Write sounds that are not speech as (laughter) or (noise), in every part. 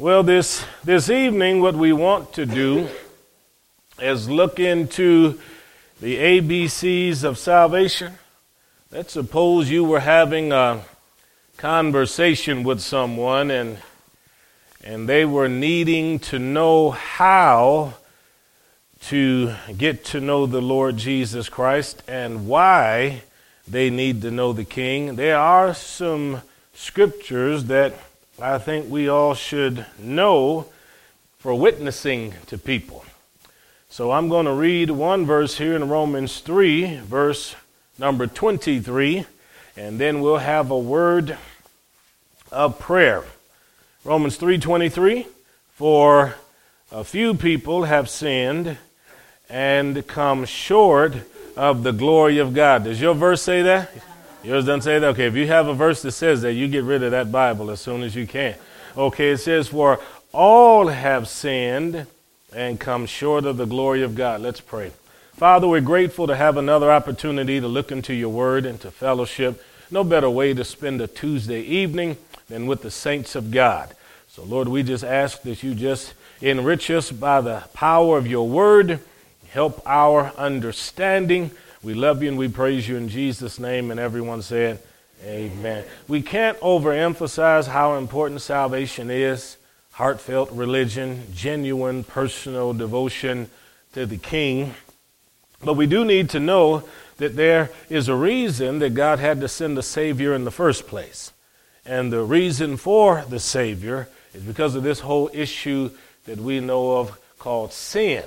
Well, this, this evening, what we want to do is look into the ABCs of salvation. Let's suppose you were having a conversation with someone and, and they were needing to know how to get to know the Lord Jesus Christ and why they need to know the King. There are some scriptures that I think we all should know for witnessing to people. So I'm going to read one verse here in Romans 3, verse number 23, and then we'll have a word of prayer. Romans 3:23 For a few people have sinned and come short of the glory of God. Does your verse say that? Yours doesn't say that? Okay, if you have a verse that says that, you get rid of that Bible as soon as you can. Okay, it says, For all have sinned and come short of the glory of God. Let's pray. Father, we're grateful to have another opportunity to look into your word and to fellowship. No better way to spend a Tuesday evening than with the saints of God. So, Lord, we just ask that you just enrich us by the power of your word, help our understanding. We love you and we praise you in Jesus' name. And everyone said, Amen. We can't overemphasize how important salvation is heartfelt religion, genuine personal devotion to the King. But we do need to know that there is a reason that God had to send a Savior in the first place. And the reason for the Savior is because of this whole issue that we know of called sin.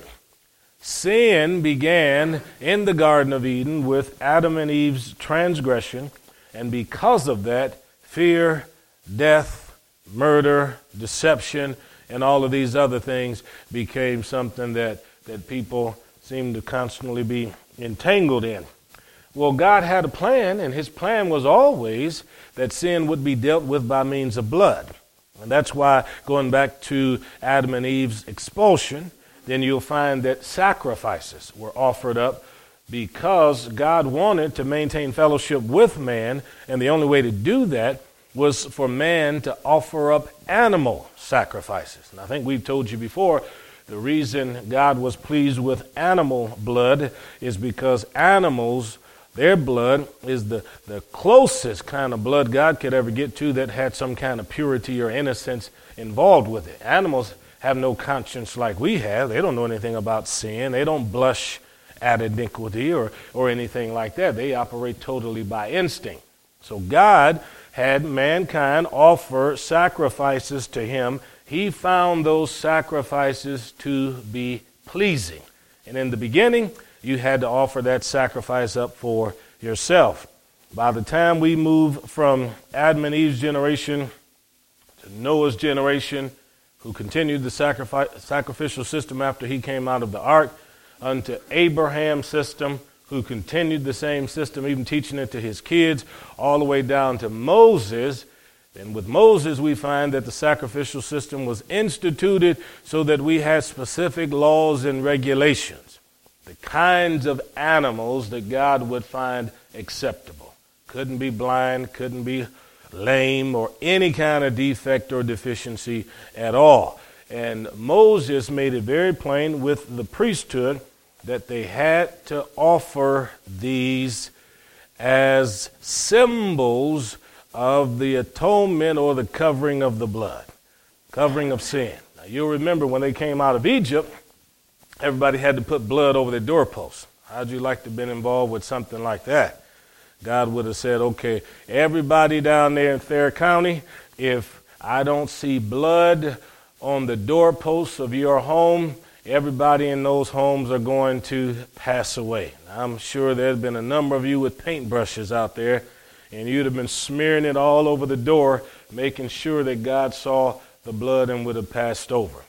Sin began in the Garden of Eden with Adam and Eve's transgression, and because of that, fear, death, murder, deception, and all of these other things became something that, that people seem to constantly be entangled in. Well, God had a plan, and His plan was always that sin would be dealt with by means of blood. And that's why, going back to Adam and Eve's expulsion, then you'll find that sacrifices were offered up because God wanted to maintain fellowship with man, and the only way to do that was for man to offer up animal sacrifices. And I think we've told you before the reason God was pleased with animal blood is because animals, their blood is the, the closest kind of blood God could ever get to that had some kind of purity or innocence involved with it. Animals have no conscience like we have. They don't know anything about sin. They don't blush at iniquity or, or anything like that. They operate totally by instinct. So God had mankind offer sacrifices to him. He found those sacrifices to be pleasing. And in the beginning, you had to offer that sacrifice up for yourself. By the time we move from Adam and Eve's generation to Noah's generation, who continued the sacrificial system after he came out of the ark, unto Abraham's system, who continued the same system, even teaching it to his kids, all the way down to Moses. And with Moses, we find that the sacrificial system was instituted so that we had specific laws and regulations, the kinds of animals that God would find acceptable. Couldn't be blind, couldn't be lame, or any kind of defect or deficiency at all. And Moses made it very plain with the priesthood that they had to offer these as symbols of the atonement or the covering of the blood, covering of sin. Now, you'll remember when they came out of Egypt, everybody had to put blood over their doorposts. How'd you like to have been involved with something like that? God would have said, okay, everybody down there in Thayer County, if I don't see blood on the doorposts of your home, everybody in those homes are going to pass away. I'm sure there's been a number of you with paintbrushes out there, and you'd have been smearing it all over the door, making sure that God saw the blood and would have passed over.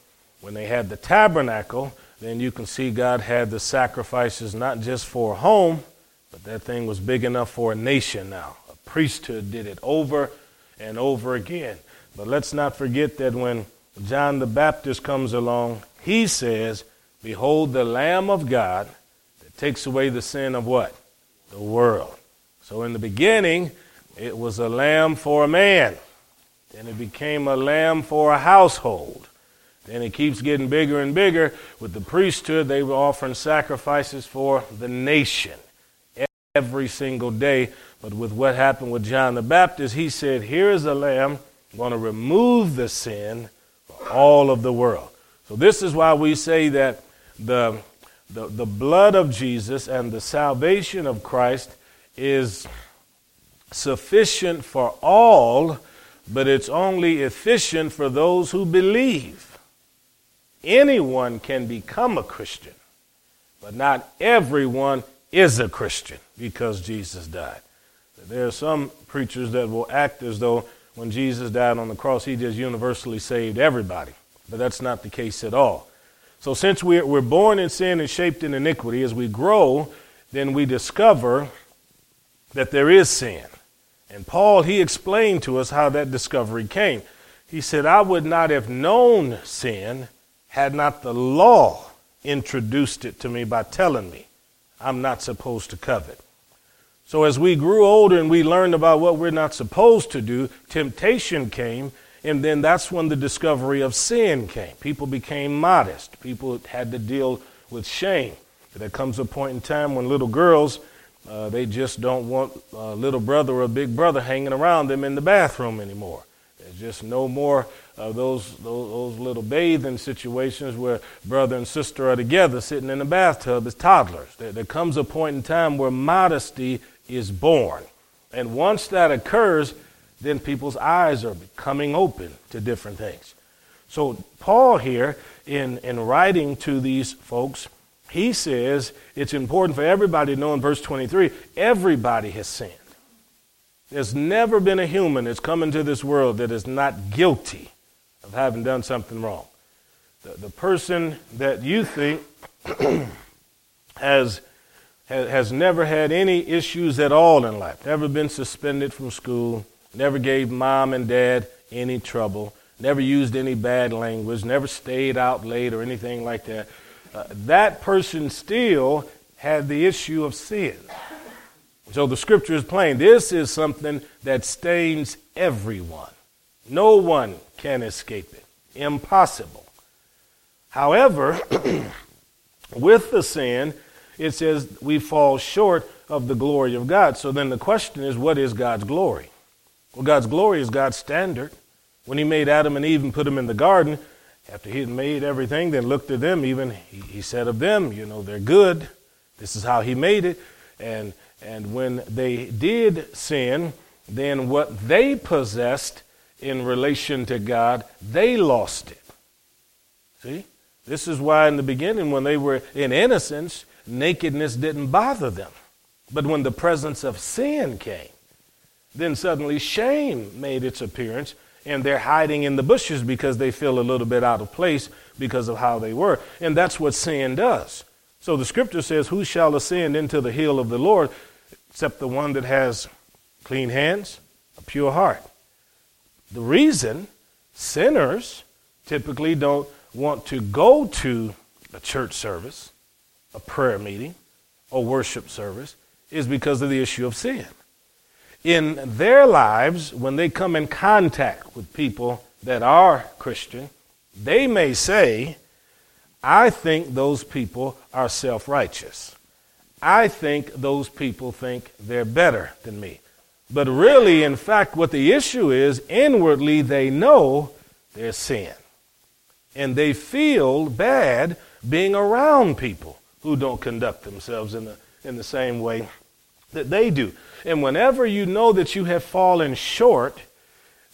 When they had the tabernacle, then you can see God had the sacrifices not just for a home, but that thing was big enough for a nation now. A priesthood did it over and over again. But let's not forget that when John the Baptist comes along, he says, Behold the Lamb of God that takes away the sin of what? The world. So in the beginning, it was a lamb for a man. Then it became a lamb for a household. Then it keeps getting bigger and bigger. With the priesthood, they were offering sacrifices for the nation every single day. But with what happened with John the Baptist, he said, Here is a lamb going to remove the sin for all of the world. So this is why we say that the, the, the blood of Jesus and the salvation of Christ is sufficient for all, but it's only efficient for those who believe. Anyone can become a Christian, but not everyone is a Christian because Jesus died. There are some preachers that will act as though when Jesus died on the cross, he just universally saved everybody. But that's not the case at all. So, since we're, born in sin and shaped in iniquity, as we grow, then we discover that there is sin. And Paul, he explained to us how that discovery came. He said, I would not have known sin had not the law introduced it to me by telling me I'm not supposed to covet. So as we grew older and we learned about what we're not supposed to do, temptation came, and then that's when the discovery of sin came. People became modest. People had to deal with shame. There comes a point in time when little girls, uh, they just don't want a little brother or a big brother hanging around them in the bathroom anymore. Just no more of those, those, those little bathing situations where brother and sister are together sitting in the bathtub as toddlers. There, there comes a point in time where modesty is born. And once that occurs, then people's eyes are becoming open to different things. So, Paul here, in, in writing to these folks, he says it's important for everybody to know in verse 23 everybody has sinned. There's never been a human that's come into this world that is not guilty of having done something wrong. The, the person that you think (clears throat) has has never had any issues at all in life, never been suspended from school, never gave mom and dad any trouble, never used any bad language, never stayed out late or anything like that, uh, that person still had the issue of sin. So the scripture is plain. This is something that stains everyone. No one can escape it. Impossible. However, (clears throat) with the sin, it says we fall short of the glory of God. So then the question is, what is God's glory? Well, God's glory is God's standard. When He made Adam and Eve and put them in the garden, after He had made everything, then looked at them, even He, he said of them, you know, they're good. This is how He made it. And, and when they did sin, then what they possessed in relation to God, they lost it. See? This is why in the beginning, when they were in innocence, nakedness didn't bother them. But when the presence of sin came, then suddenly shame made its appearance, and they're hiding in the bushes because they feel a little bit out of place because of how they were. And that's what sin does. So the scripture says, Who shall ascend into the hill of the Lord except the one that has clean hands, a pure heart? The reason sinners typically don't want to go to a church service a prayer meeting or worship service is because of the issue of sin. In their lives, when they come in contact with people that are Christian, they may say, I think those people are self righteous. I think those people think they're better than me. But really, in fact, what the issue is, inwardly they know their sin. And they feel bad being around people who don't conduct themselves in the, in the same way that they do. And whenever you know that you have fallen short,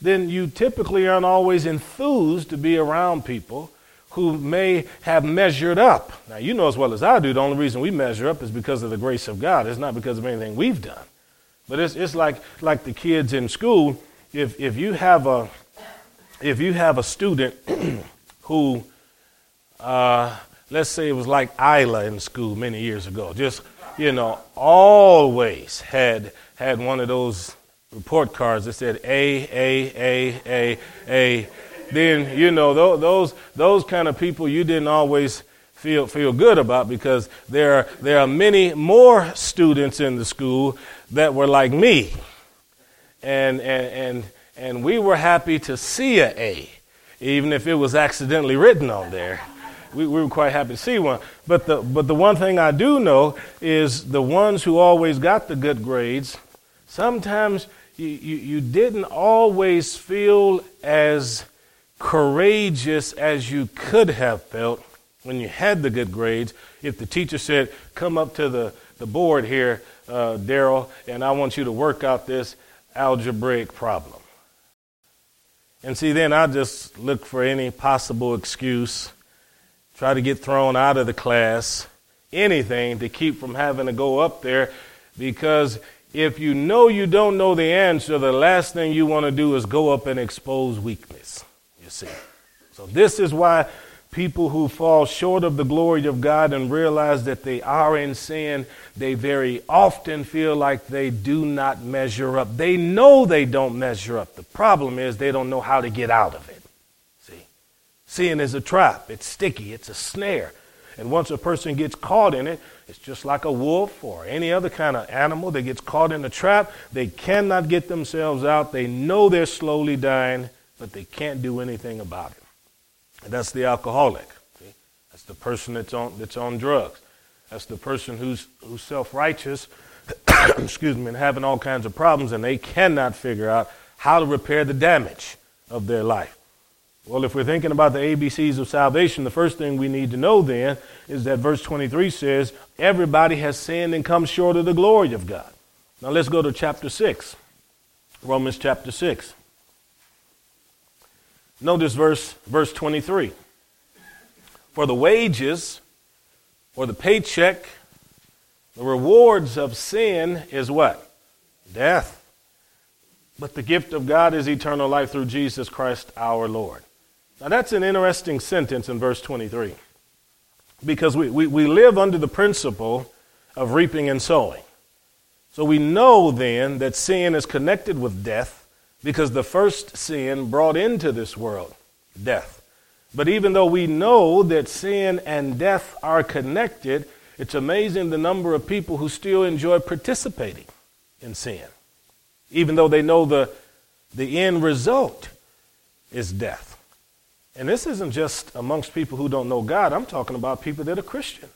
then you typically aren't always enthused to be around people who may have measured up. Now, you know as well as I do, the only reason we measure up is because of the grace of God. It's not because of anything we've done. But it's, it's like, like the kids in school. If, if, you have a, if you have a student (clears throat) who uh, let's say it was like Isla in school many years ago, just, you know, always had, had one of those report cards that said A, A, A, A, A. Then, you know, those, those kind of people you didn't always feel, feel good about because there are, there are many more students in the school that were like me. And, and, and, and we were happy to see a A, even if it was accidentally written on there. We, we, were quite happy to see one. But the, but the one thing I do know is the ones who always got the good grades, sometimes you, you, you didn't always feel as courageous as you could have felt when you had the good grades. If the teacher said, Come up to the, the board here, uh, Daryl, and I want you to work out this algebraic problem. And see, then I just look for any possible excuse, try to get thrown out of the class, anything to keep from having to go up there because if you know you don't know the answer, the last thing you want to do is go up and expose weakness, see. So, this is why people who fall short of the glory of God and realize that they are in sin, they very often feel like they do not measure up. They know they don't measure up. The problem is they don't know how to get out of it. See? Sin is a trap, it's sticky, it's a snare. And once a person gets caught in it, it's just like a wolf or any other kind of animal that gets caught in a trap. They cannot get themselves out. They know they're slowly dying, but they can't do anything about it. And that's the alcoholic. See? That's the person that's on, that's on drugs. That's the person who's, who's self righteous, (coughs) excuse me, and having all kinds of problems, and they cannot figure out how to repair the damage of their life. Well, if we're thinking about the ABCs of salvation, the first thing we need to know then is that verse 23 says, Everybody has sinned and come short of the glory of God. Now let's go to chapter 6, Romans chapter 6. Notice verse, verse 23. For the wages or the paycheck, the rewards of sin is what? Death. But the gift of God is eternal life through Jesus Christ our Lord. Now that's an interesting sentence in verse 23. Because we, we, we live under the principle of reaping and sowing. So we know then that sin is connected with death because the first sin brought into this world death. But even though we know that sin and death are connected, it's amazing the number of people who still enjoy participating in sin, even though they know the, the end result is death. And this isn't just amongst people who don't know God, I'm talking about people that are Christians.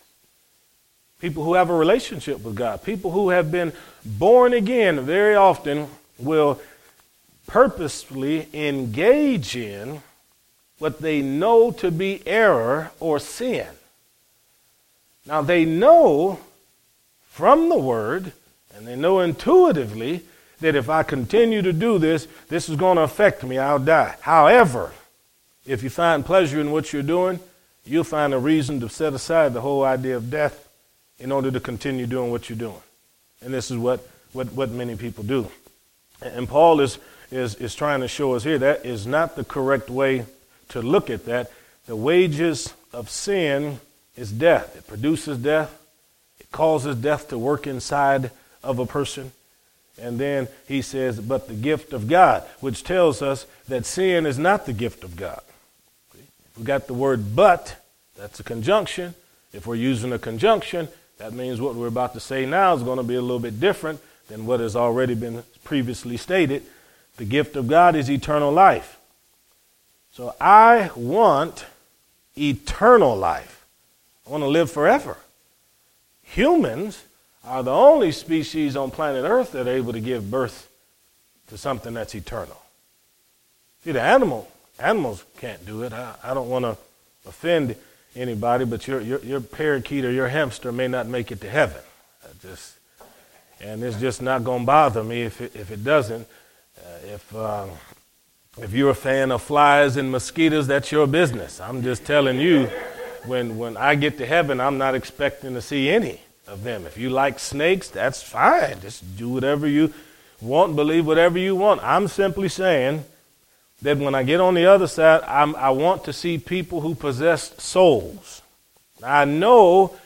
People who have a relationship with God, people who have been born again, very often will purposefully engage in what they know to be error or sin. Now, they know from the Word, and they know intuitively, that if I continue to do this, this is going to affect me. I'll die. However, if you find pleasure in what you're doing, you'll find a reason to set aside the whole idea of death in order to continue doing what you're doing. And this is what, what, what many people do. And Paul is is, is trying to show us here. That is not the correct way to look at that. The wages of sin is death, it produces death, it causes death to work inside of a person. And then he says, but the gift of God, which tells us that sin is not the gift of God. We got the word but, that's a conjunction. If we're using a conjunction, that means what we're about to say now is going to be a little bit different than what has already been previously stated. The gift of God is eternal life. So I want eternal life. I want to live forever. Humans are the only species on planet Earth that are able to give birth to something that's eternal. See, the animal, animals can't do it. I, I don't want to offend anybody, but your, your, your parakeet or your hamster may not make it to heaven. I just, and it's just not going to bother me if it, if it doesn't if, uh, if you're a fan of flies and mosquitoes, that's your business. I'm just telling you, when, when I get to heaven, I'm not expecting to see any of them. If you like snakes, that's fine. Just do whatever you want, believe whatever you want. I'm simply saying that when I get on the other side, I'm, I want to see people who possess souls. I know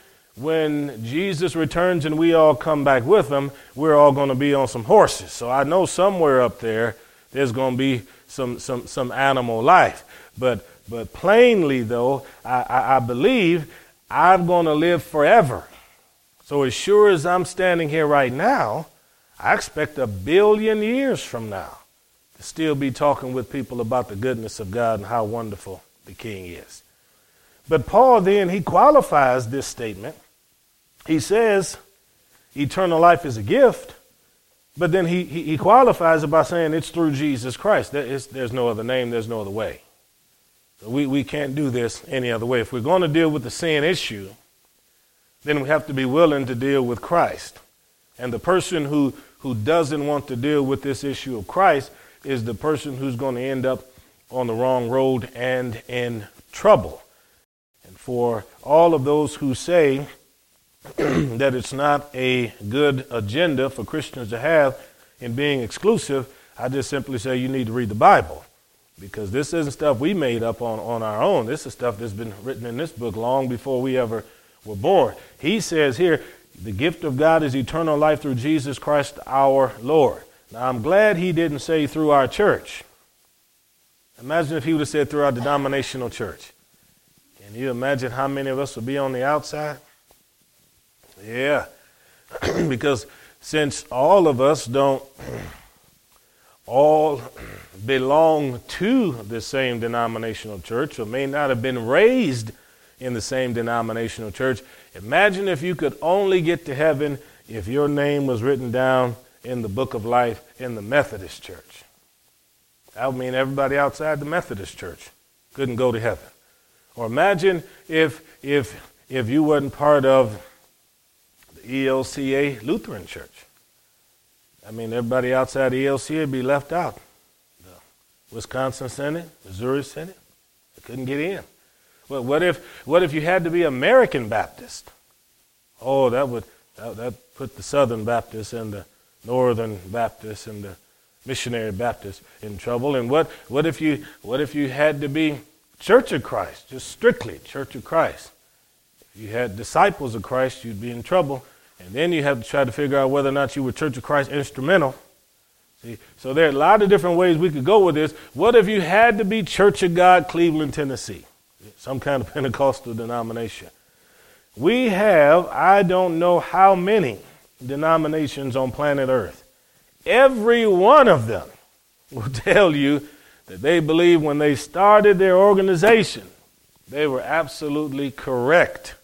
when Jesus returns and we all come back with him, we're all going to be on some horses. So I know somewhere up there there's going to be some, some, some animal life. But, but plainly, though, I, I, I believe I'm going to live forever. So as sure as I'm standing here right now, I expect a billion years from now to still be talking with people about the goodness of God and how wonderful the King is. But Paul then, he qualifies this statement. He says, eternal life is a gift, but then he, he, he qualifies it by saying it's through Jesus Christ. There is, there's no other name, there's no other way. So we, we can't do this any other way. If we're going to deal with the sin issue, then we have to be willing to deal with Christ. And the person who, who doesn't want to deal with this issue of Christ is the person who's going to end up on the wrong road and in trouble. And for all of those who say (clears throat) that it's not a good agenda for Christians to have in being exclusive, I just simply say you need to read the Bible. Because this isn't stuff we made up on, on our own. This is stuff that's been written in this book long before we ever were born. He says here, the gift of God is eternal life through Jesus Christ our Lord. Now, I'm glad he didn't say through our church. Imagine if he would have said through our denominational church. Can you imagine how many of us would be on the outside? Yeah, (clears throat) because since all of us don't (clears throat) all belong to the same denominational church or may not have been raised in the same denominational church, imagine if you could only get to heaven if your name was written down in the book of life in the Methodist church. That would mean everybody outside the Methodist church couldn't go to heaven. Or imagine if if if you weren't part of ELCA Lutheran Church. I mean, everybody outside ELCA would be left out. The Wisconsin Synod, Missouri Synod, they couldn't get in. Well, what if what if you had to be American Baptist? Oh, that would that, that put the Southern Baptists and the Northern Baptists and the missionary Baptists in trouble. And what, what if you what if you had to be Church of Christ, just strictly Church of Christ? You had disciples of Christ, you'd be in trouble. And then you have to try to figure out whether or not you were Church of Christ instrumental. See, so there are a lot of different ways we could go with this. What if you had to be Church of God, Cleveland, Tennessee? Some kind of (laughs) Pentecostal denomination. We have, I don't know how many denominations on planet Earth. Every one of them (laughs) will tell you that they believe when they started their organization, they were absolutely correct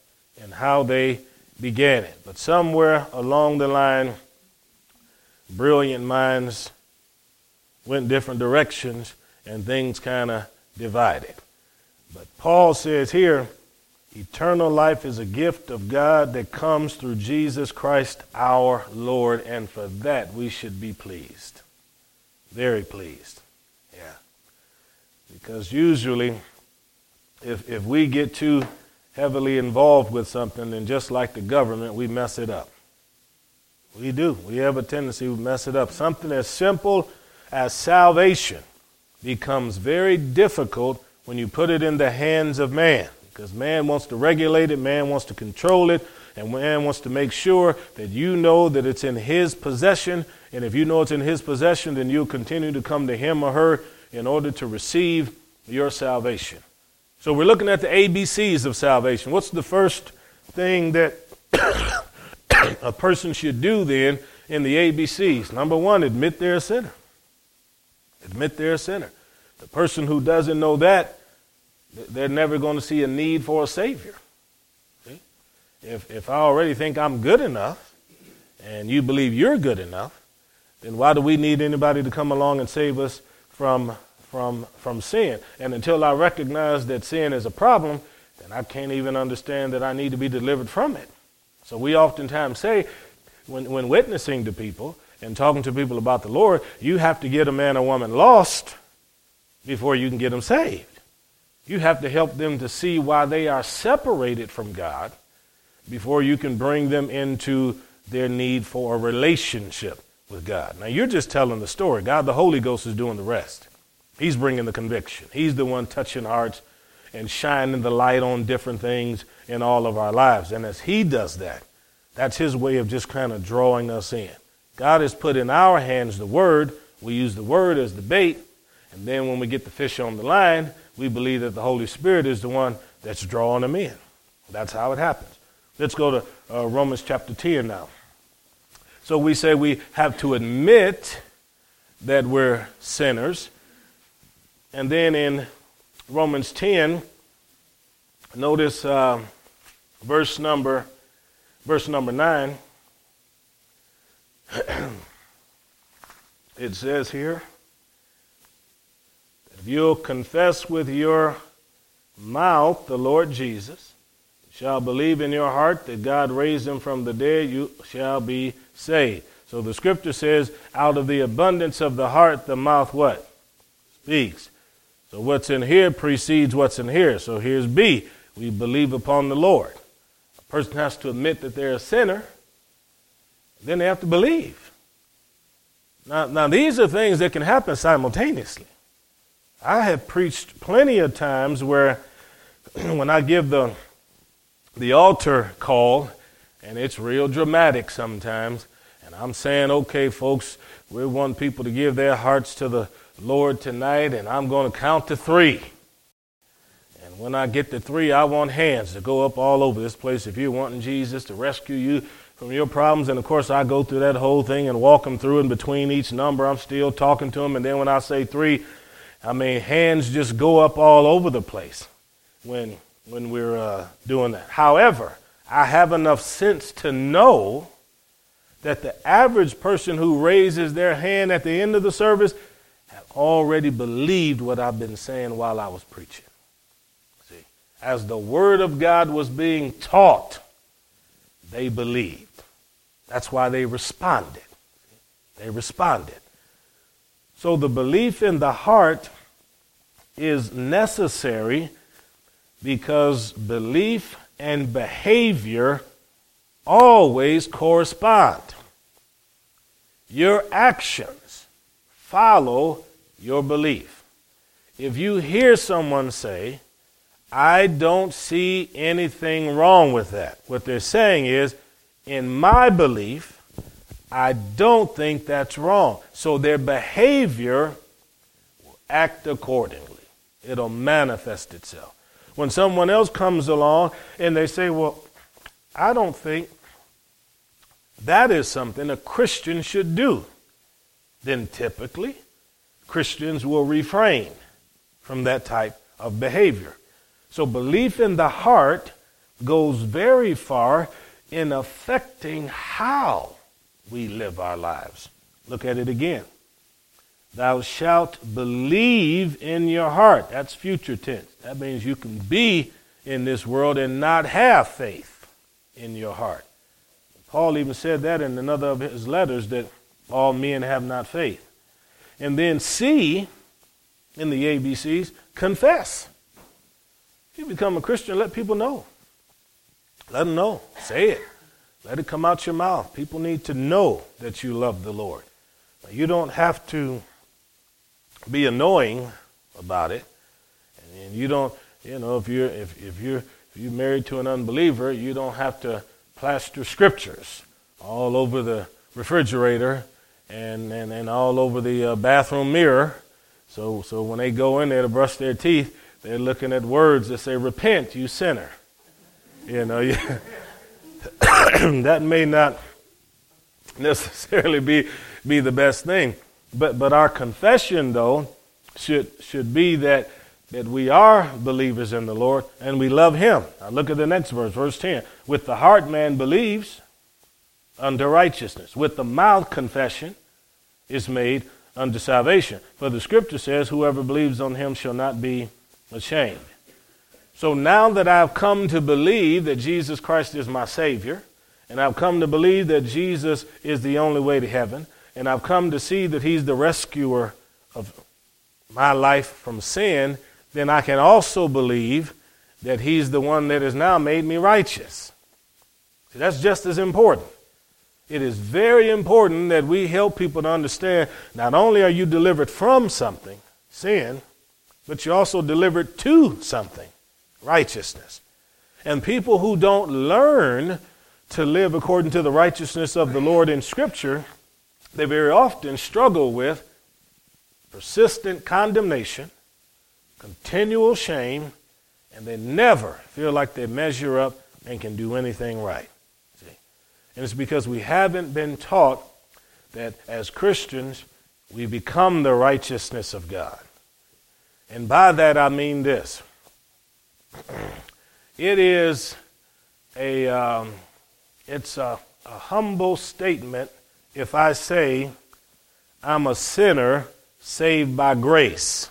in how they began it. But somewhere along the line, brilliant minds went different directions and things kind of divided. But Paul says here, eternal life is a gift of God that comes through Jesus Christ our Lord, and for that we should be pleased. Very pleased. Yeah. Because usually, if, if we get too heavily involved with something, then just like the government, we mess it up. We do. We have a tendency to mess it up. Something as simple as salvation becomes very difficult when you put it in the hands of man. Because man wants to regulate it, man wants to control it, and man wants to make sure that you know that it's in his possession. And if you know it's in his possession, then you'll continue to come to him or her in order to receive your salvation. So we're looking at the ABCs of salvation. What's the first thing that (coughs) a person should do then in the ABCs? Number one, admit they're a sinner. Admit they're a sinner. The person who doesn't know that, they're never going to see a need for a Savior. See? If, if I already think I'm good enough and you believe you're good enough, then why do we need anybody to come along and save us from from, from sin. And until I recognize that sin is a problem, then I can't even understand that I need to be delivered from it. So we oftentimes say, when, when witnessing to people and talking to people about the Lord, you have to get a man or woman lost before you can get them saved. You have to help them to see why they are separated from God before you can bring them into their need for a relationship with God. Now, you're just telling the story. God, the Holy Ghost, is doing the rest. He's bringing the conviction. He's the one touching hearts and shining the light on different things in all of our lives. And as He does that, that's His way of just kind of drawing us in. God has put in our hands the Word. We use the Word as the bait. And then when we get the fish on the line, we believe that the Holy Spirit is the one that's drawing them in. That's how it happens. Let's go to uh, Romans chapter 10 now. So we say we have to admit that we're sinners. And then in Romans 10, notice uh, verse number verse number 9. (clears throat) it says here, if you'll confess with your mouth the Lord Jesus, shall believe in your heart that God raised him from the dead, you shall be saved. So the scripture says, out of the abundance of the heart, the mouth what? Speaks. So what's in here precedes what's in here. So here's B. We believe upon the Lord. A person has to admit that they're a sinner. Then they have to believe. Now, now these are things that can happen simultaneously. I have preached plenty of times where (clears throat) when I give the the altar call, and it's real dramatic sometimes. And I'm saying, okay, folks, we want people to give their hearts to the Lord tonight, and I'm going to count to three. And when I get to three, I want hands to go up all over this place if you're wanting Jesus to rescue you from your problems. And of course, I go through that whole thing and walk them through. And between each number, I'm still talking to them. And then when I say three, I mean, hands just go up all over the place when when we're uh, doing that. However, I have enough sense to know that the average person who raises their hand at the end of the service already believed what I've been saying while I was preaching. See, as the Word of God was being taught, they believed. That's why they responded. They responded. So the belief in the heart is necessary because belief and behavior always correspond. Your actions follow your belief. If you hear someone say, I don't see anything wrong with that, what they're saying is, in my belief, I don't think that's wrong. So their behavior will act accordingly, it'll manifest itself when someone else comes along and they say, Well, I don't think that is something a Christian should do, then typically Christians will refrain from that type of behavior. So belief in the heart goes very far in affecting how we live our lives. Look at it again. Thou shalt believe in your heart. That's future tense. That means you can be in this world and not have faith in your heart. Paul even said that in another of his letters that all men have not faith. And then C in the ABCs, confess. If you become a Christian, let people know. Let them know. Say it. Let it come out your mouth. People need to know that you love the Lord. You don't have to be annoying about it. And you don't, you know, if you're if, if you're if you're married to an unbeliever, you don't have to plaster scriptures all over the refrigerator and and, and all over the uh, bathroom mirror. So so when they go in there to brush their teeth, they're looking at words that say "Repent, you sinner." You know, (laughs) you, (coughs) that may not necessarily be be the best thing. But, but our confession, though, should, should be that, that we are believers in the Lord and we love Him. Now look at the next verse, verse 10. With the heart man believes unto righteousness, with the mouth confession is made unto salvation. For the scripture says, Whoever believes on Him shall not be ashamed. So now that I've come to believe that Jesus Christ is my Savior, and I've come to believe that Jesus is the only way to heaven, and I've come to see that He's the rescuer of my life from sin, then I can also believe that He's the one that has now made me righteous. See, that's just as important. It is very important that we help people to understand not only are you delivered from something, sin, but you're also delivered to something, righteousness. And people who don't learn to live according to the righteousness of the Lord in Scripture they very often struggle with persistent condemnation, continual shame, and they never feel like they measure up and can do anything right. And it's because we haven't been taught that as Christians, we become the righteousness of God. And by that I mean this it is a, um, it's a, a humble statement if I say I'm a sinner saved by grace.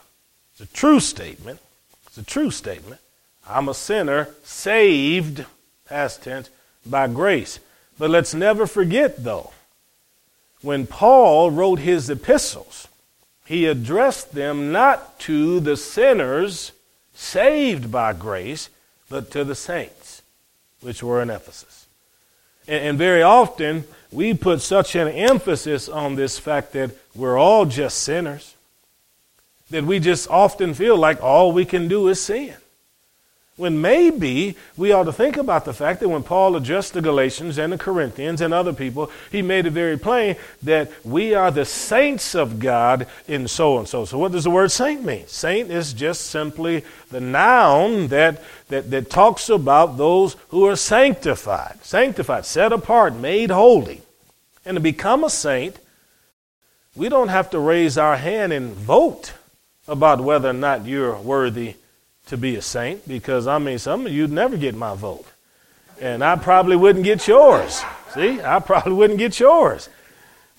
It's a true statement. It's a true statement. I'm a sinner saved, past tense, by grace. But let's never forget, though, when Paul wrote his epistles, he addressed them not to the sinners saved by grace, but to the saints, which were in Ephesus. And, very often, we put such an emphasis on this fact that we're all just sinners, that we just often feel like all we can do is sin. When maybe we ought to think about the fact that when Paul addressed the Galatians and the Corinthians and other people, he made it very plain that we are the saints of God in so and so. So, what does the word saint mean? Saint is just simply the noun that, that, that talks about those who are sanctified, sanctified, set apart, made holy. And to become a saint, we don't have to raise our hand and vote about whether or not you're worthy to be a saint because I mean, some of you'd never get my vote. And I probably wouldn't get yours. See, I probably wouldn't get yours.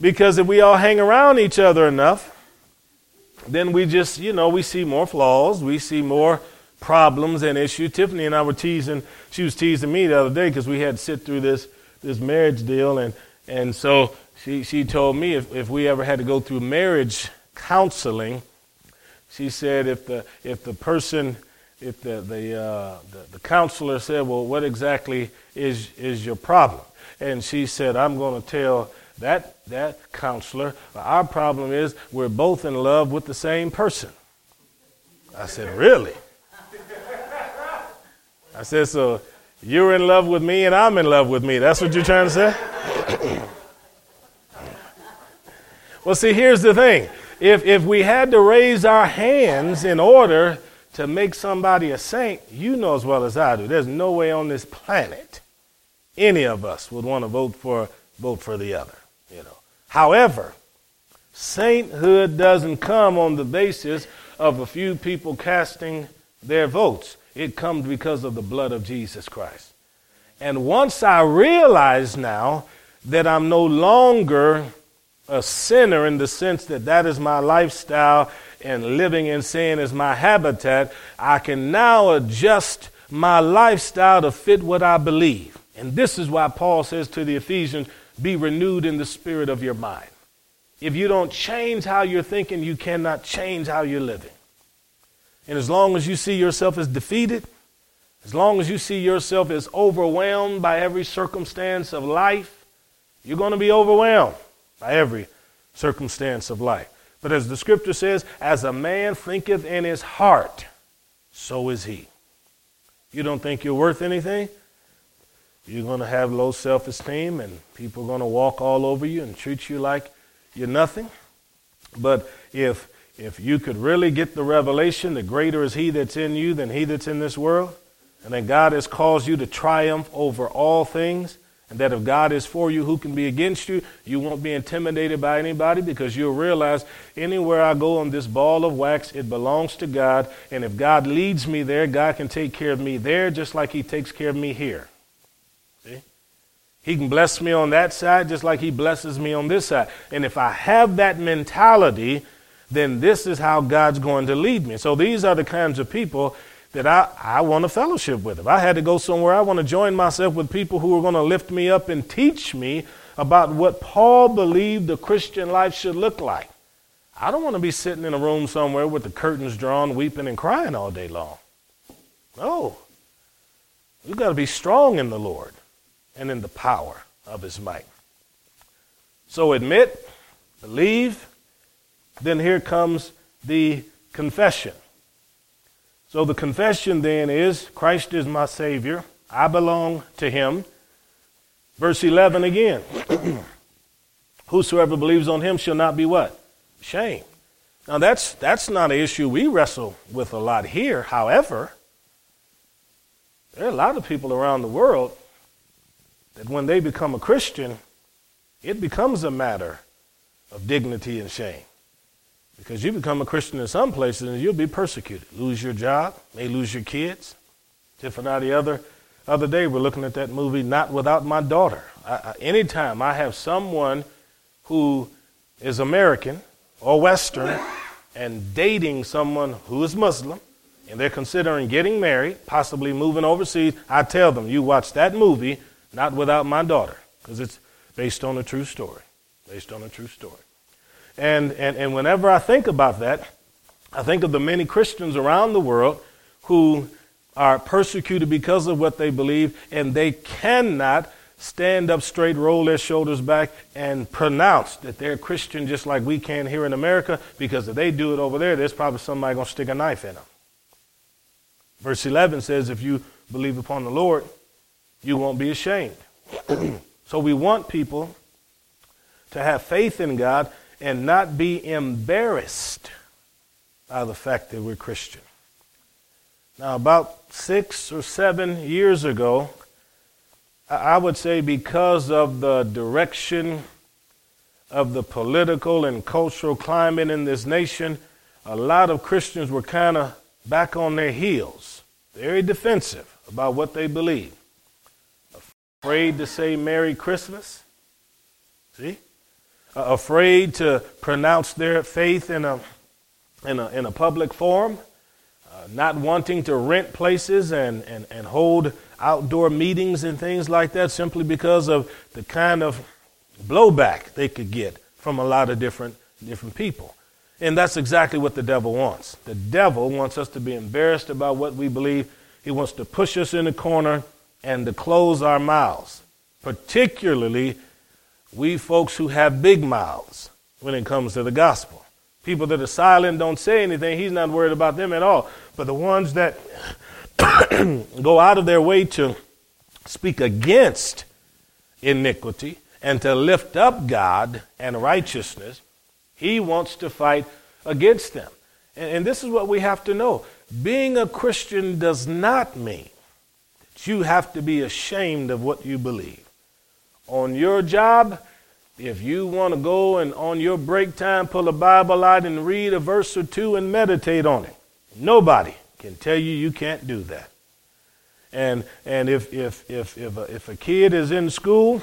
Because if we all hang around each other enough, then we just, you know, we see more flaws, we see more problems and issues. Tiffany and I were teasing, she was teasing me the other day because we had to sit through this, this marriage deal. And, and so she, she told me if, if we ever had to go through marriage counseling, she said if the, if the person if the, the, uh, the, the, counselor said, Well, what exactly is, is your problem? And she said, I'm going to tell that, that counselor, our problem is we're both in love with the same person. I said, Really? I said, So you're in love with me and I'm in love with me. That's what you're trying to say? well, see, here's the thing. If, if we had to raise our hands in order to make somebody a saint, you know as well as I do, there's no way on this planet any of us would want to vote for vote for the other. You know. However, sainthood doesn't come on the basis of a few people casting their votes. It comes because of the blood of Jesus Christ. And once I realize now that I'm no longer a sinner in the sense that that is my lifestyle and living in sin is my habitat, I can now adjust my lifestyle to fit what I believe. And this is why Paul says to the Ephesians, be renewed in the spirit of your mind. If you don't change how you're thinking, you cannot change how you're living. And as long as you see yourself as defeated, as long as you see yourself as overwhelmed by every circumstance of life, you're going to be overwhelmed by every circumstance of life. But as the scripture says, as a man thinketh in his heart, so is he. You don't think you're worth anything? You're going to have low self esteem, and people are going to walk all over you and treat you like you're nothing. But if, if you could really get the revelation the greater is he that's in you than he that's in this world, and that God has caused you to triumph over all things, and that if God is for you, who can be against you? You won't be intimidated by anybody because you'll realize anywhere I go on this ball of wax, it belongs to God. And if God leads me there, God can take care of me there just like He takes care of me here. See? He can bless me on that side just like He blesses me on this side. And if I have that mentality, then this is how God's going to lead me. So these are the kinds of people that I, I want to fellowship with. If I had to go somewhere, I want to join myself with people who are going to lift me up and teach me about what Paul believed the Christian life should look like. I don't want to be sitting in a room somewhere with the curtains drawn, weeping and crying all day long. No. We've got to be strong in the Lord and in the power of his might. So admit, believe, then here comes the confession. So the confession then is Christ is my Savior. I belong to Him. Verse 11 again. (clears throat) Whosoever believes on Him shall not be what? Shame. Now that's, that's not an issue we wrestle with a lot here. However, there are a lot of people around the world that when they become a Christian, it becomes a matter of dignity and shame. Because you become a Christian in some places and you'll be persecuted. Lose your job, may lose your kids. Tiff and I the other, other day we're looking at that movie, Not Without My Daughter. I, I, anytime I have someone who is American or Western and dating someone who is Muslim, and they're considering getting married, possibly moving overseas, I tell them, you watch that movie, Not Without My Daughter, because it's based on a true story. Based on a true story. And, and, and whenever I think about that, I think of the many Christians around the world who are persecuted because of what they believe, and they cannot stand up straight, roll their shoulders back, and pronounce that they're Christian just like we can here in America, because if they do it over there, there's probably somebody going to stick a knife in them. Verse 11 says, If you believe upon the Lord, you won't be ashamed. (clears throat) so we want people to have faith in God and not be embarrassed by the fact that we're Christian. Now, about six or seven years ago, I would say because of the direction of the political and cultural climate in this nation, a lot of Christians were kind of back on their heels, very defensive about what they believe, afraid to say Merry Christmas. See? Uh, afraid to pronounce their faith in a, in a, in a public forum, uh, not wanting to rent places and, and, and hold outdoor meetings and things like that simply because of the kind of blowback they could get from a lot of different, different people. And that's exactly what the devil wants. The devil wants us to be embarrassed about what we believe. He wants to push us in a corner and to close our mouths, particularly we folks who have big mouths when it comes to the gospel. People that are silent, don't say anything, he's not worried about them at all. But the ones that (clears throat) go out of their way to speak against iniquity and to lift up God and righteousness, he wants to fight against them. And, and, this is what we have to know. Being a Christian does not mean that you have to be ashamed of what you believe. On your job, if you want to go and on your break time pull a Bible out and read a verse or two and meditate on it, nobody can tell you you can't do that. And, and if, if, if, if, a, if a kid is in school,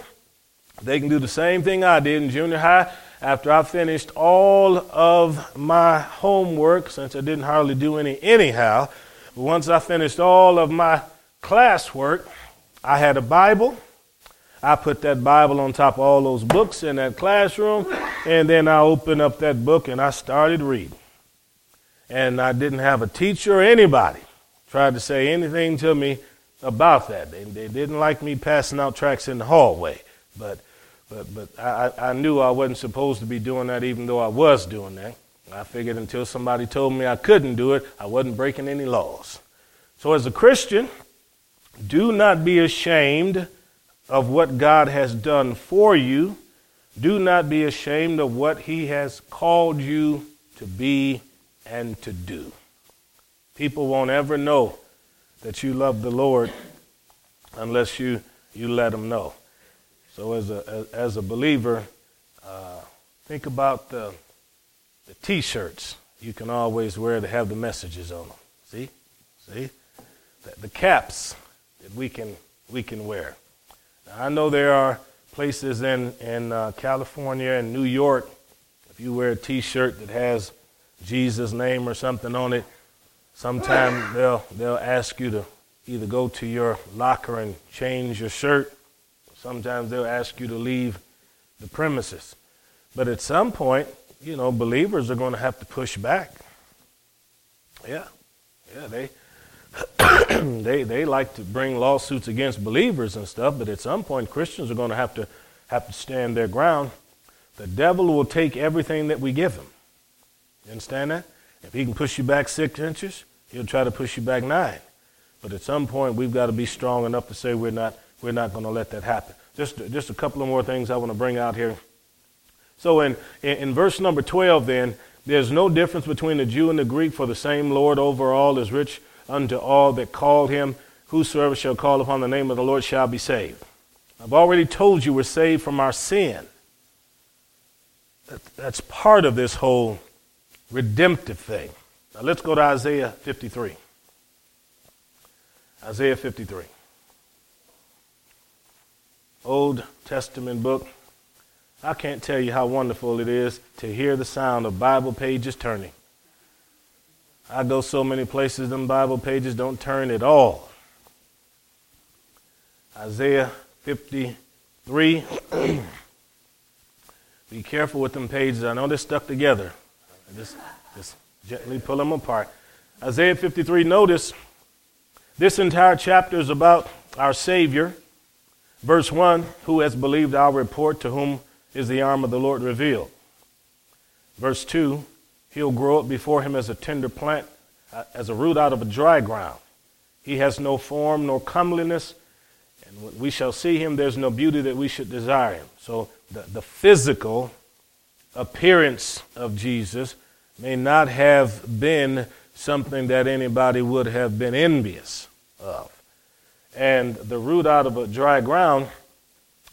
they can do the same thing I did in junior high. After I finished all of my homework, since I didn't hardly do any anyhow, once I finished all of my classwork, I had a Bible. I put that Bible on top of all those books in that classroom, and then I opened up that book and I started reading and I didn't have a teacher or anybody tried to say anything to me about that. They, they didn't like me passing out tracts in the hallway, but but but I, I knew I wasn't supposed to be doing that, even though I was doing that. I figured until somebody told me I couldn't do it, I wasn't breaking any laws. So as a Christian, do not be ashamed of what God has done for you. Do not be ashamed of what He has called you to be and to do. People won't ever know that you love the Lord unless you, you let them know. So, as a, as a believer, uh, think about the, the t shirts you can always wear to have the messages on them. See? See? The, the caps that we can, we can wear. Now, I know there are places in, in uh, California and New York, if you wear a t shirt that has Jesus' name or something on it, sometime (sighs) they'll, they'll ask you to either go to your locker and change your shirt. Sometimes they'll ask you to leave the premises. But at some point, you know, believers are going to have to push back. Yeah, yeah, they (coughs) they they like to bring lawsuits against believers and stuff, but at some point, Christians are going to have to have to stand their ground. The devil will take everything that we give him. You understand that? If he can push you back six inches, he'll try to push you back nine. But at some point, we've got to be strong enough to say we're not, we're not going to let that happen. Just, just a couple of more things I want to bring out here. So in, in, in verse number 12, then, there's no difference between the Jew and the Greek, for the same Lord over all is rich unto all that called him. Whosoever shall call upon the name of the Lord shall be saved. I've already told you we're saved from our sin. That's part of this whole redemptive thing. Now let's go to Isaiah 53. Isaiah 53. Old Testament book. I can't tell you how wonderful it is to hear the sound of Bible pages turning. I go so many places, them Bible pages don't turn at all. Isaiah 53. (clears throat) Be careful with them pages. I know they're stuck together. Just, just gently pull them apart. Isaiah 53, notice this entire chapter is about our Savior. Verse 1 Who has believed our report, to whom is the arm of the Lord revealed? Verse 2 He'll grow up before him as a tender plant, uh, as a root out of a dry ground. He has no form nor comeliness, and when we shall see him, there's no beauty that we should desire him. So the, the physical appearance of Jesus may not have been something that anybody would have been envious of. And the root out of a dry ground,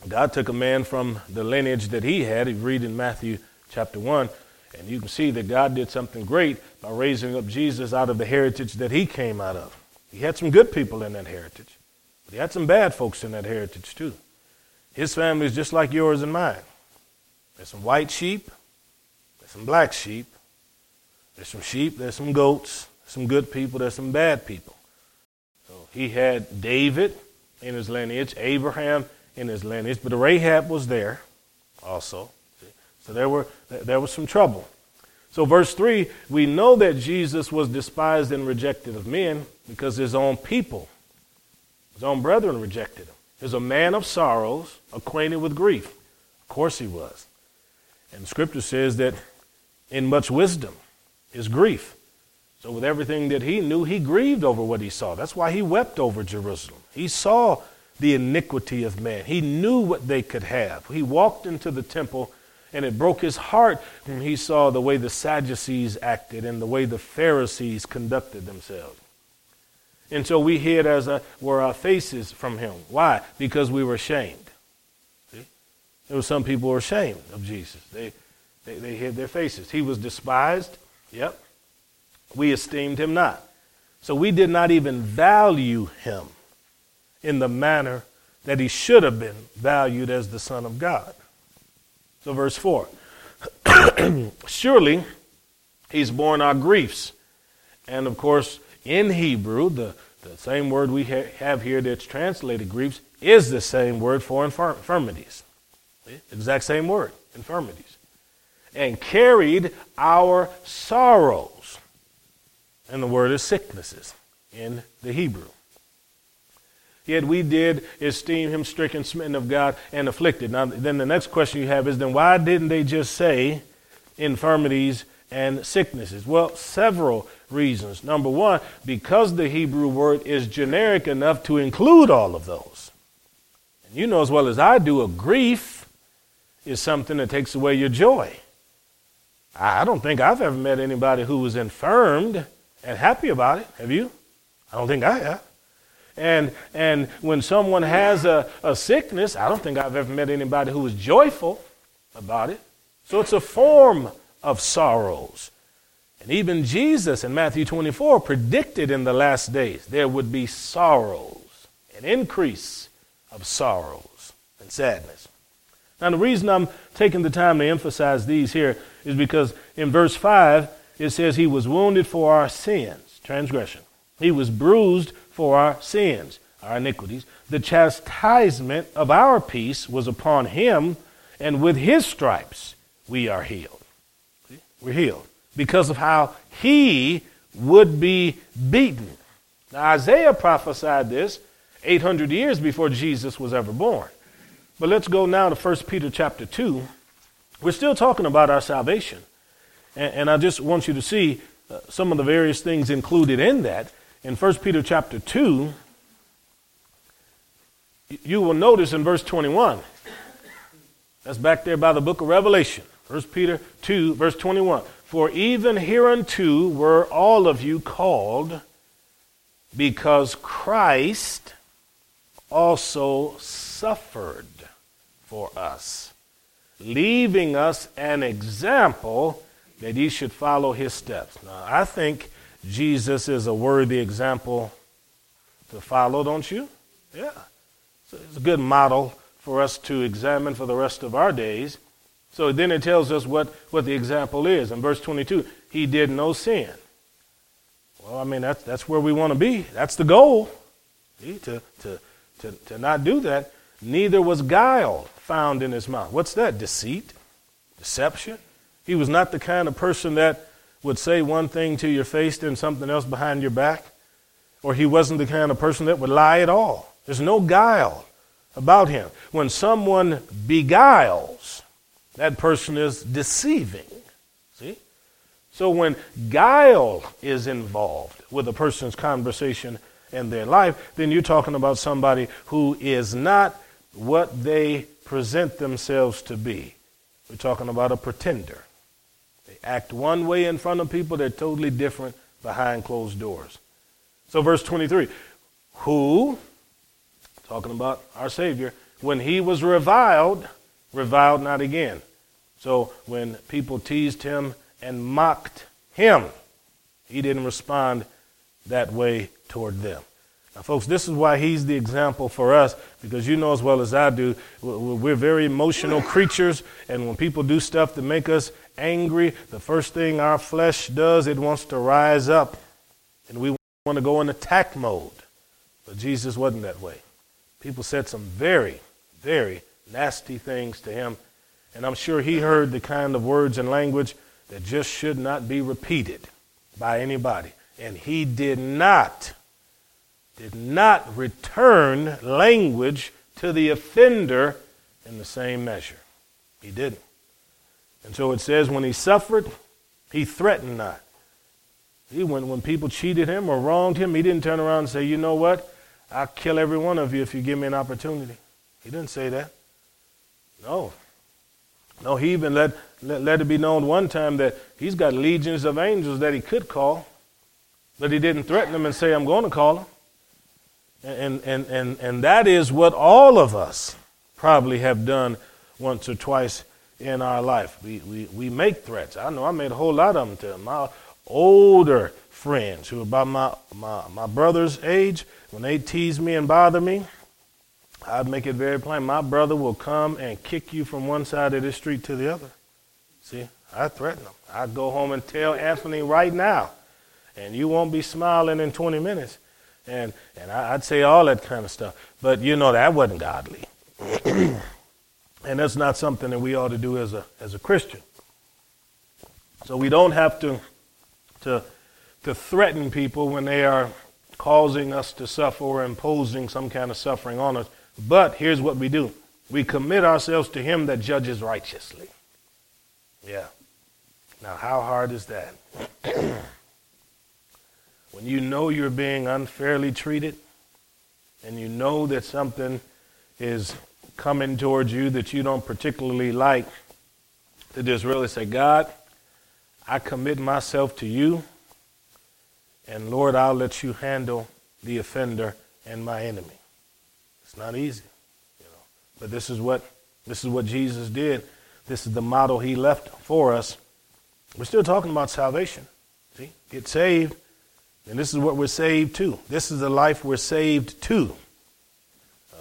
God took a man from the lineage that he had. You read in Matthew chapter 1, and you can see that God did something great by raising up Jesus out of the heritage that he came out of. He had some good people in that heritage, but he had some bad folks in that heritage too. His family is just like yours and mine. There's some white sheep, there's some black sheep, there's some sheep, there's some goats, some good people, there's some bad people. So he had David in his lineage, Abraham in his lineage, but Rahab was there also. So there were there was some trouble. So verse 3, we know that Jesus was despised and rejected of men because his own people, his own brethren rejected him. He's a man of sorrows, acquainted with grief. Of course he was. And scripture says that in much wisdom is grief. So, with everything that he knew, he grieved over what he saw. That's why he wept over Jerusalem. He saw the iniquity of man, he knew what they could have. He walked into the temple, and it broke his heart when he saw the way the Sadducees acted and the way the Pharisees conducted themselves. And so we hid as a, were our faces from him. Why? Because we were ashamed. See? There were some people who were ashamed of Jesus. They, they, they hid their faces. He was despised. Yep we esteemed him not. So we did not even value him in the manner that he should have been valued as the Son of God. So, verse 4 (clears throat) Surely he's borne our griefs. And of course, in Hebrew, the, the same word we ha- have here that's translated griefs is the same word for infirmities. Exact same word, infirmities. And carried our sorrows and the word is sicknesses in the Hebrew. Yet we did esteem him stricken, smitten of God, and afflicted. Now, then the next question you have is then why didn't they just say infirmities and sicknesses? Well, several reasons. Number one, because the Hebrew word is generic enough to include all of those. And you know as well as I do, a grief is something that takes away your joy. I don't think I've ever met anybody who was infirmed and happy about it. Have you? I don't think I have. And, and when someone has a, a sickness, I don't think I've ever met anybody who was joyful about it. So it's a form of sorrows. And even Jesus in Matthew 24 predicted in the last days there would be sorrows, an increase of sorrows and sadness. Now, the reason I'm taking the time to emphasize these here is because in verse 5, it says he was wounded for our sins, transgression. He was bruised for our sins, our iniquities. The chastisement of our peace was upon him, and with his stripes we are healed. We're healed because of how he would be beaten. Now, Isaiah prophesied this 800 years before Jesus was ever born. But let's go now to 1 Peter chapter 2. We're still talking about our salvation. And, and I just want you to see uh, some of the various things included in that. In 1 Peter chapter 2, you will notice in verse 21, that's back there by the book of Revelation. 1 Peter 2, verse 21. For even hereunto were all of you called, because Christ also suffered for us, leaving us an example that ye should follow his steps. Now, I think Jesus is a worthy example to follow, don't you? Yeah. So it's a good model for us to examine for the rest of our days. So then it tells us what, what the example is. In verse 22, he did no sin. Well, I mean, that's, that's where we want to be. That's the goal. See, to, to, to, to not do that. Neither was guile found in his mouth. What's that? Deceit? Deception? He was not the kind of person that would say one thing to your face, then something else behind your back. Or he wasn't the kind of person that would lie at all. There's no guile about him. When someone beguiles, that person is deceiving. See? So when guile is involved with a person's conversation and their life, then you're talking about somebody who is not what they present themselves to be. We're talking about a pretender. Act one way in front of people, they're totally different behind closed doors. So, verse 23 Who, talking about our Savior, when he was reviled, reviled not again. So, when people teased him and mocked him, he didn't respond that way toward them. Now, folks, this is why he's the example for us, because you know as well as I do, we're very emotional creatures, and when people do stuff that make us angry, the first thing our flesh does, it wants to rise up, and we want to go in attack mode. But Jesus wasn't that way. People said some very, very nasty things to him, and I'm sure he heard the kind of words and language that just should not be repeated by anybody. And he did not did not return language to the offender in the same measure. He didn't. And so it says, when he suffered, he threatened not. He, went when people cheated him or wronged him, he didn't turn around and say, you know what? I'll kill every one of you if you give me an opportunity. He didn't say that. No. No, he even let, let, let it be known one time that he's got legions of angels that he could call, but he didn't threaten them and say, I'm going to call them. And, and, and, and that is what all of us probably have done once or twice in our life. We, we, we make threats. I know I made a whole lot of them to my older friends who are about my, my, my brother's age. When they tease me and bother me, I'd make it very plain. My brother will come and kick you from one side of the street to the other. See, I threaten them. I'd go home and tell Anthony right now, and you won't be smiling in 20 minutes and and I, would say all that kind of stuff. But you know that wasn't godly, (clears throat) and that's not something that we ought to do as a as a Christian. So we don't have to to to threaten people when they are causing us to suffer or imposing some kind of suffering on us. But here's what we do: we commit ourselves to Him that judges righteously. Yeah. Now, how hard is that? (clears throat) when you know you're being unfairly treated and you know that something is coming towards you that you don't particularly like, to just really say, God, I commit myself to you, and Lord, I'll let you handle the offender and my enemy. It's not easy, you know. But this is what this is what Jesus did. This is the model he left for us. We're still talking about salvation. See? Get saved and this is what we're saved to. This is the life we're saved to.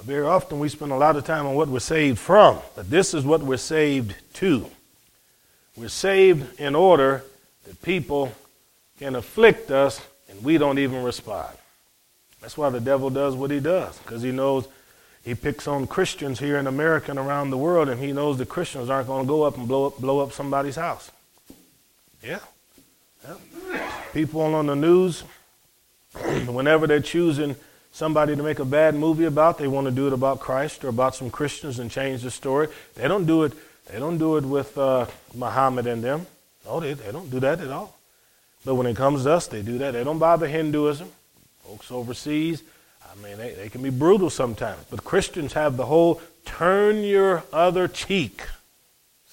Very often we spend a lot of time on what we're saved from, but this is what we're saved to. We're saved in order that people can afflict us and we don't even respond. That's why the devil does what he does, because he knows he picks on Christians here in America and around the world, and he knows the Christians aren't going to go up and blow up, blow up somebody's house. Yeah. yeah. People on the news (clears throat) whenever they're choosing somebody to make a bad movie about, they want to do it about Christ or about some Christians and change the story. They don't do it. They don't do it with uh, Muhammad and them. No, they, they don't do that at all. But when it comes to us, they do that. They don't bother Hinduism. Folks overseas, I mean, they, they can be brutal sometimes. But Christians have the whole turn your other cheek.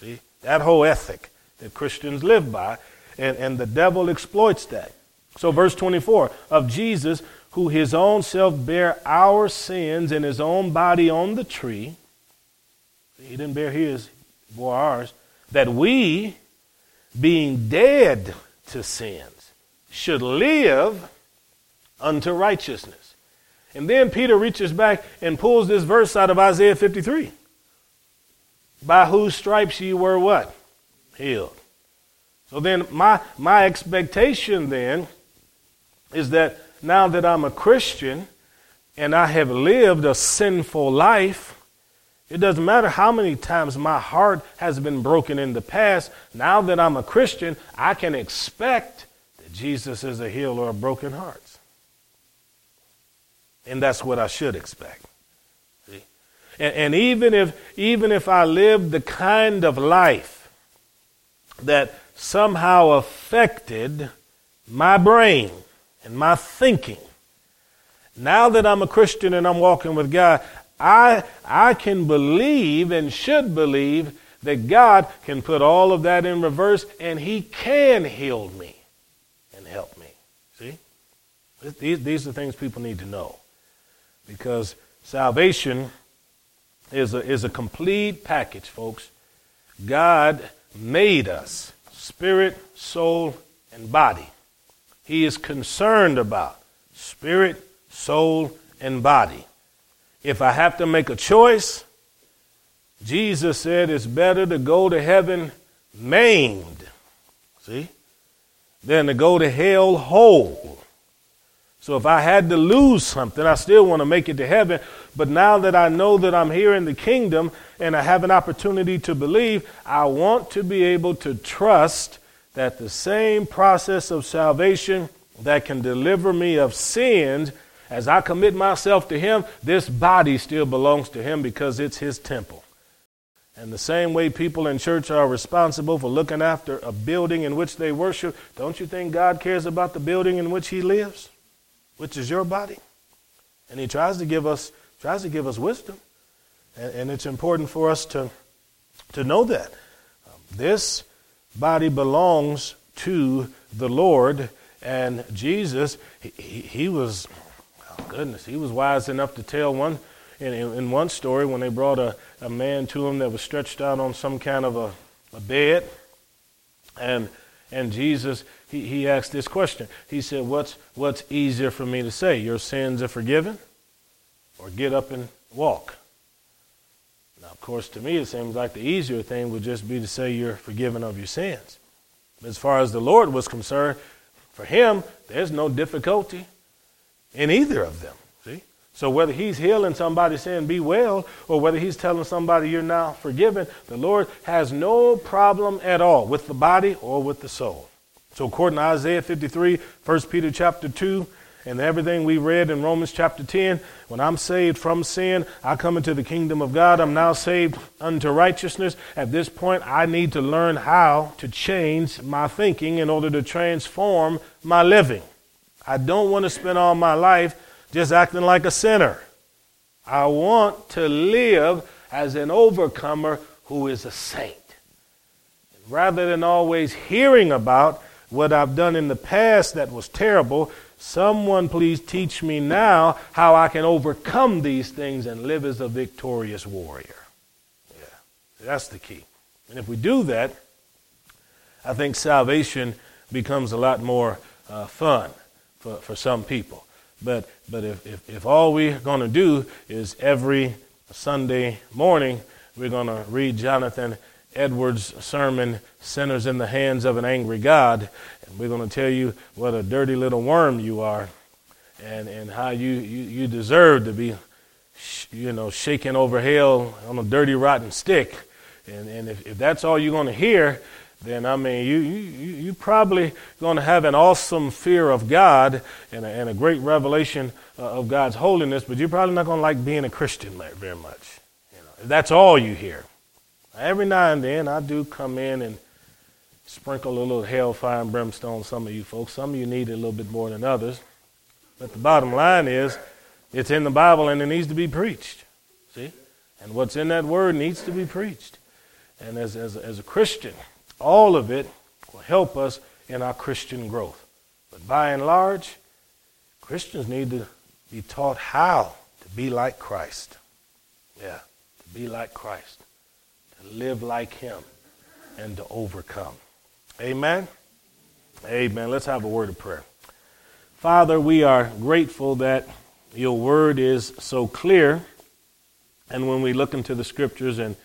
See, that whole ethic that Christians live by. And, and the devil exploits that. So, verse 24 of Jesus, who his own self bare our sins in his own body on the tree. He didn't bear his, he bore ours. That we, being dead to sins, should live unto righteousness. And then Peter reaches back and pulls this verse out of Isaiah 53. By whose stripes ye were what? Healed. So then my, my expectation then is that now that I'm a Christian and I have lived a sinful life, it doesn't matter how many times my heart has been broken in the past. Now that I'm a Christian, I can expect that Jesus is a healer of broken hearts. And that's what I should expect. See? And, and even if even if I live the kind of life that somehow affected my brain and my thinking, now that I'm a Christian and I'm walking with God, I, I can believe and should believe that God can put all of that in reverse and He can heal me and help me. See? These, these are things people need to know. Because salvation is a, is a complete package, folks. God made us spirit, soul, and body. He is concerned about spirit, soul, and body. If I have to make a choice, Jesus said it's better to go to heaven maimed, see, than to go to hell whole. So if I had to lose something, I still want to make it to heaven. But now that I know that I'm here in the kingdom and I have an opportunity to believe, I want to be able to trust that the same process of salvation that can deliver me of sins as I commit myself to Him, this body still belongs to Him because it's His temple. And the same way people in church are responsible for looking after a building in which they worship, don't you think God cares about the building in which He lives, which is your body? And He tries to give us tries to give us wisdom, and, and it's important for us to to know that um, this body belongs to the Lord, and Jesus he, he, was oh, goodness, he was wise enough to tell one in, in one story when they brought a, a man to him that was stretched out on some kind of a, a bed. And and Jesus, he, he asked this question. He said, what's, what's easier for me to say? Your sins are forgiven? Or get up and walk? Now, of course, to me, it seems like the easier thing would just be to say you're forgiven of your sins. As far as the Lord was concerned, for him, there's no difficulty in either of them. See? So whether he's healing somebody saying be well, or whether he's telling somebody you're now forgiven, the Lord has no problem at all with the body or with the soul. So according to Isaiah 53, 1 Peter chapter 2, and everything we read in Romans chapter 10, when I'm saved from sin, I come into the kingdom of God. I'm now saved unto righteousness. At this point, I need to learn how to change my thinking in order to transform my living. I don't want to spend all my life just acting like a sinner. I want to live as an overcomer who is a saint. Rather than always hearing about what I've done in the past that was terrible, someone please teach me now how I can overcome these things and live as a victorious warrior. Yeah, that's the key. And if we do that, I think salvation becomes a lot more uh, fun for, for some people. But, but if, if, if all we're going to do is every Sunday morning, we're going to read Jonathan Edwards' sermon, Sinners in the Hands of an Angry God, and we're going to tell you what a dirty little worm you are and, and how you, you, you deserve to be, you know, shaken over hell on a dirty, rotten stick. And, and if, if that's all you're going to hear, then I mean, you, you, you probably going to have an awesome fear of God and a, and a great revelation uh, of God's holiness, but you're probably not going to like being a Christian very much. You know, if that's all you hear. Every now and then, I do come in and sprinkle a little hellfire and brimstone on some of you folks. Some of you need it a little bit more than others. But the bottom line is, it's in the Bible and it needs to be preached. See? And what's in that word needs to be preached. And as, as, as a Christian, all of it will help us in our Christian growth. But by and large, Christians need to be taught how to be like Christ. Yeah, to be like Christ, live like Him, and to overcome. Amen. Amen. Let's have a word of prayer. Father, we are grateful that your word is so clear. And when we look into the scriptures and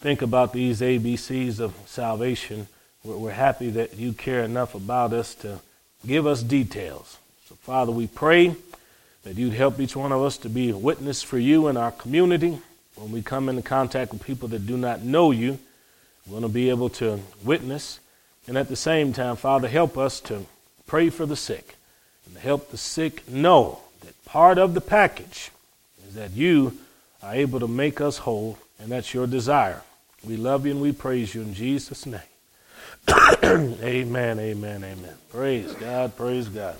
think about these ABCs of salvation, we're happy that you care enough about us to give us details. So, Father, we pray that you'd help each one of us to be a witness for you in our community. When we come into contact with people that do not know you, we want to be able to witness. And at the same time, Father, help us to pray for the sick and help the sick know that part of the package is that you are able to make us whole, and that's your desire. We love you and we praise you in Jesus' name. (coughs) amen, amen, amen. Praise God, praise God.